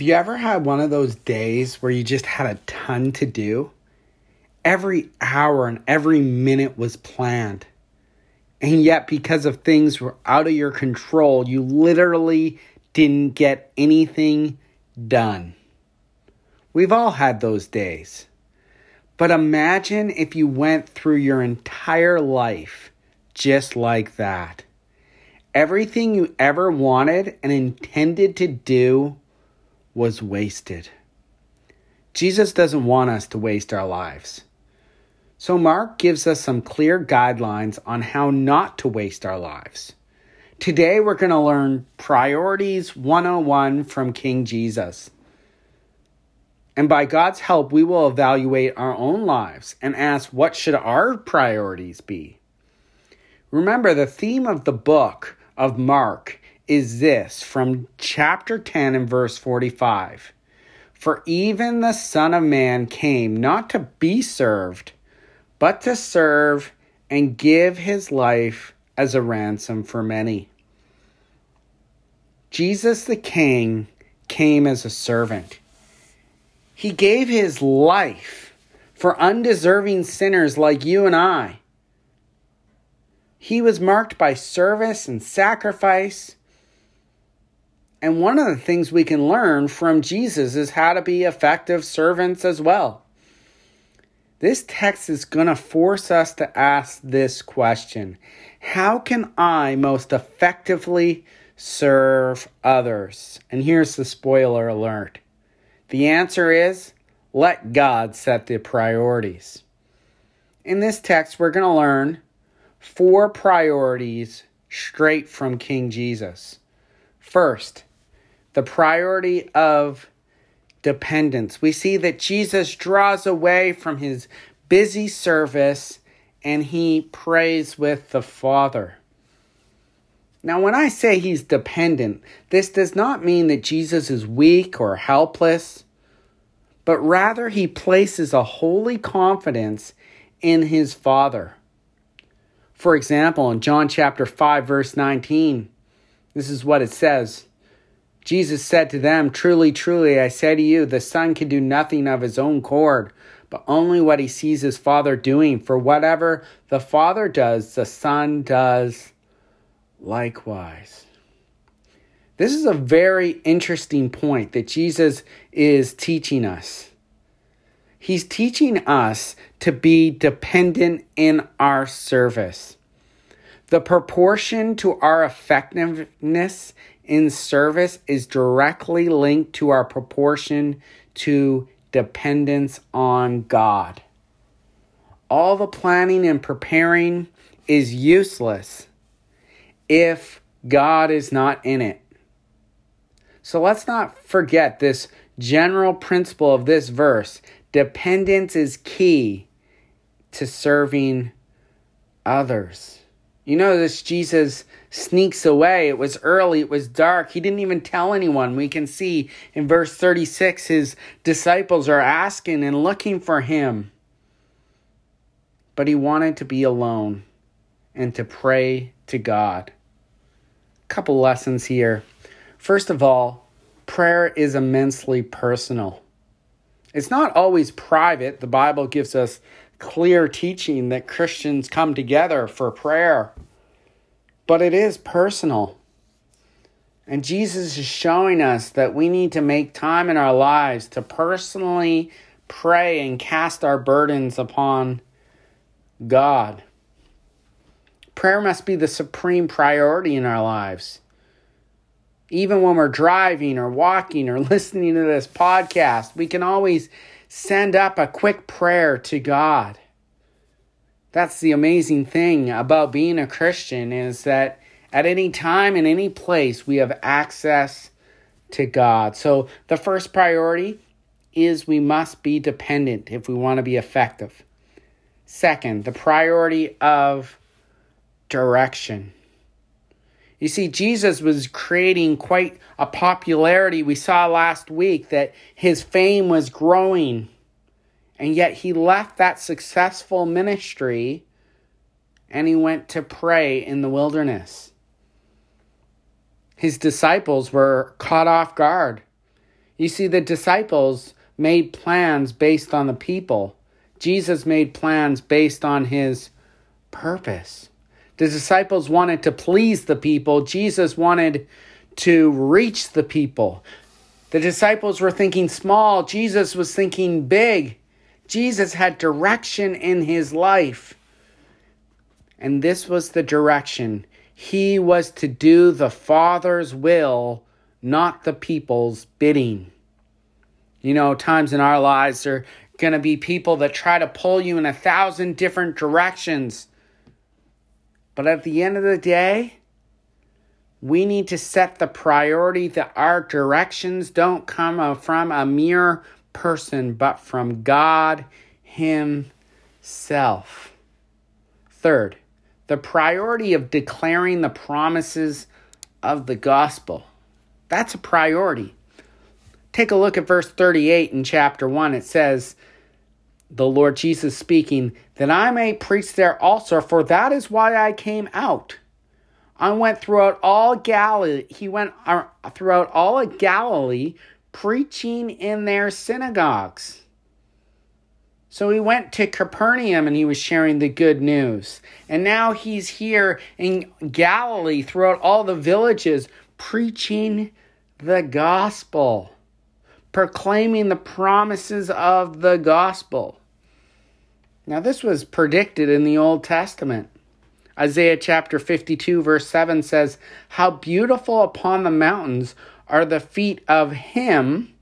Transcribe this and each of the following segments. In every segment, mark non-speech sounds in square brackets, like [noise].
Have you ever had one of those days where you just had a ton to do? Every hour and every minute was planned. And yet, because of things were out of your control, you literally didn't get anything done. We've all had those days. But imagine if you went through your entire life just like that. Everything you ever wanted and intended to do was wasted. Jesus doesn't want us to waste our lives. So, Mark gives us some clear guidelines on how not to waste our lives. Today, we're going to learn Priorities 101 from King Jesus. And by God's help, we will evaluate our own lives and ask what should our priorities be? Remember, the theme of the book of Mark is this from chapter 10 and verse 45 For even the Son of Man came not to be served, but to serve and give his life as a ransom for many. Jesus the King came as a servant. He gave his life for undeserving sinners like you and I. He was marked by service and sacrifice. And one of the things we can learn from Jesus is how to be effective servants as well. This text is going to force us to ask this question How can I most effectively serve others? And here's the spoiler alert the answer is let God set the priorities. In this text, we're going to learn four priorities straight from King Jesus. First, the priority of dependence. We see that Jesus draws away from his busy service and he prays with the Father. Now, when I say he's dependent, this does not mean that Jesus is weak or helpless, but rather he places a holy confidence in his Father. For example, in John chapter 5 verse 19, this is what it says. Jesus said to them, Truly, truly, I say to you, the Son can do nothing of his own accord, but only what he sees his Father doing. For whatever the Father does, the Son does likewise. This is a very interesting point that Jesus is teaching us. He's teaching us to be dependent in our service. The proportion to our effectiveness in service is directly linked to our proportion to dependence on God. All the planning and preparing is useless if God is not in it. So let's not forget this general principle of this verse Dependence is key to serving others. You know, this Jesus sneaks away. It was early, it was dark. He didn't even tell anyone. We can see in verse 36 his disciples are asking and looking for him. But he wanted to be alone and to pray to God. A couple lessons here. First of all, prayer is immensely personal. It's not always private. The Bible gives us clear teaching that Christians come together for prayer, but it is personal. And Jesus is showing us that we need to make time in our lives to personally pray and cast our burdens upon God. Prayer must be the supreme priority in our lives even when we're driving or walking or [laughs] listening to this podcast, we can always send up a quick prayer to God. That's the amazing thing about being a Christian is that at any time in any place we have access to God. So the first priority is we must be dependent if we want to be effective. Second, the priority of direction. You see, Jesus was creating quite a popularity. We saw last week that his fame was growing, and yet he left that successful ministry and he went to pray in the wilderness. His disciples were caught off guard. You see, the disciples made plans based on the people. Jesus made plans based on his purpose. The disciples wanted to please the people, Jesus wanted to reach the people. The disciples were thinking small, Jesus was thinking big. Jesus had direction in his life. And this was the direction. He was to do the Father's will, not the people's bidding. You know, times in our lives are going to be people that try to pull you in a thousand different directions. But at the end of the day, we need to set the priority that our directions don't come from a mere person, but from God Himself. Third, the priority of declaring the promises of the gospel. That's a priority. Take a look at verse 38 in chapter 1. It says, The Lord Jesus speaking, that I may preach there also, for that is why I came out. I went throughout all Galilee. He went throughout all of Galilee preaching in their synagogues. So he went to Capernaum and he was sharing the good news. And now he's here in Galilee throughout all the villages preaching the gospel, proclaiming the promises of the gospel. Now, this was predicted in the Old Testament. Isaiah chapter 52, verse 7 says, How beautiful upon the mountains are the feet of him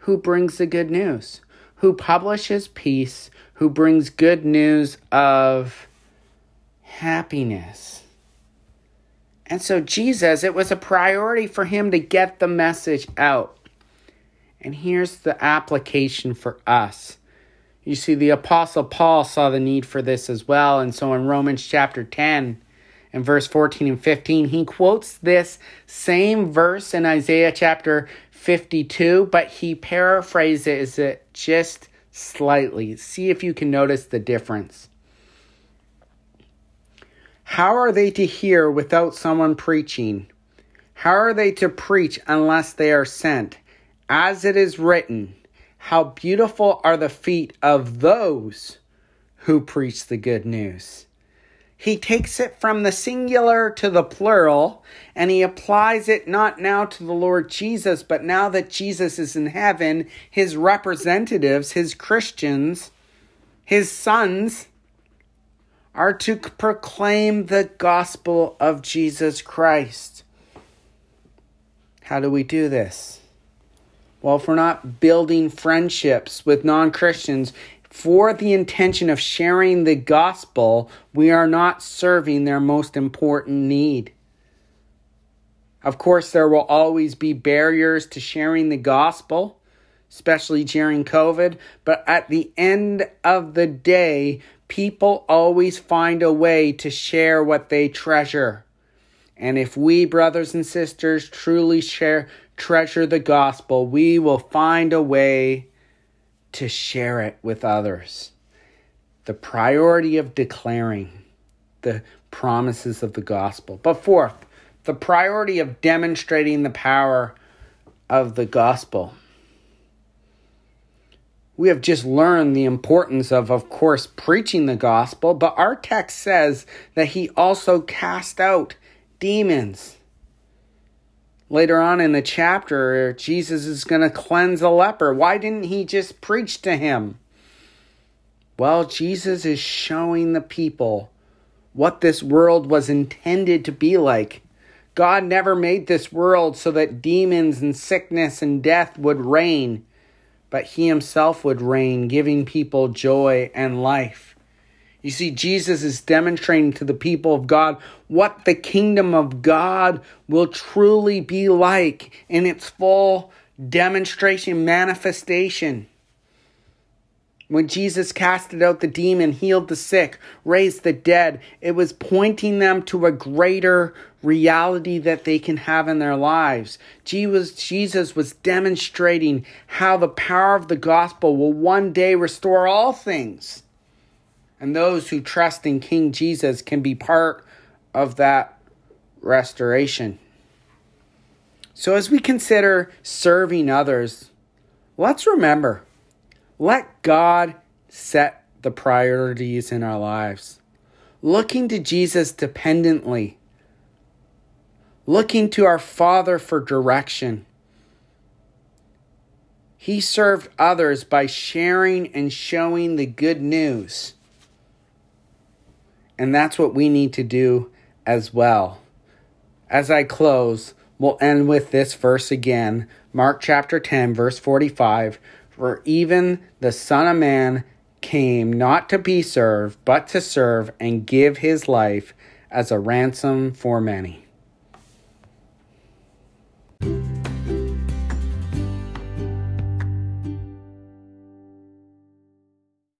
who brings the good news, who publishes peace, who brings good news of happiness. And so, Jesus, it was a priority for him to get the message out. And here's the application for us you see, the Apostle Paul saw the need for this as well. And so in Romans chapter 10 and verse 14 and 15, he quotes this same verse in Isaiah chapter 52, but he paraphrases it just slightly. See if you can notice the difference. How are they to hear without someone preaching? How are they to preach unless they are sent? As it is written, how beautiful are the feet of those who preach the good news. He takes it from the singular to the plural and he applies it not now to the Lord Jesus, but now that Jesus is in heaven, his representatives, his Christians, his sons, are to proclaim the gospel of Jesus Christ. How do we do this? Well, if we're not building friendships with non Christians for the intention of sharing the gospel, we are not serving their most important need. Of course, there will always be barriers to sharing the gospel, especially during COVID, but at the end of the day, people always find a way to share what they treasure. And if we, brothers and sisters, truly share treasure the gospel, we will find a way to share it with others. The priority of declaring the promises of the gospel. But fourth, the priority of demonstrating the power of the gospel. We have just learned the importance of, of course, preaching the gospel, but our text says that he also cast out demons. Later on in the chapter, Jesus is going to cleanse a leper. Why didn't he just preach to him? Well, Jesus is showing the people what this world was intended to be like. God never made this world so that demons and sickness and death would reign, but He Himself would reign, giving people joy and life. You see, Jesus is demonstrating to the people of God what the kingdom of God will truly be like in its full demonstration, manifestation. When Jesus casted out the demon, healed the sick, raised the dead, it was pointing them to a greater reality that they can have in their lives. Jesus was demonstrating how the power of the gospel will one day restore all things and those who trust in King Jesus can be part of that restoration. So, as we consider serving others, let's remember let God set the priorities in our lives. Looking to Jesus dependently, looking to our Father for direction. He served others by sharing and showing the good news. And that's what we need to do as well. As I close, we'll end with this verse again Mark chapter 10, verse 45. For even the Son of Man came not to be served, but to serve and give his life as a ransom for many.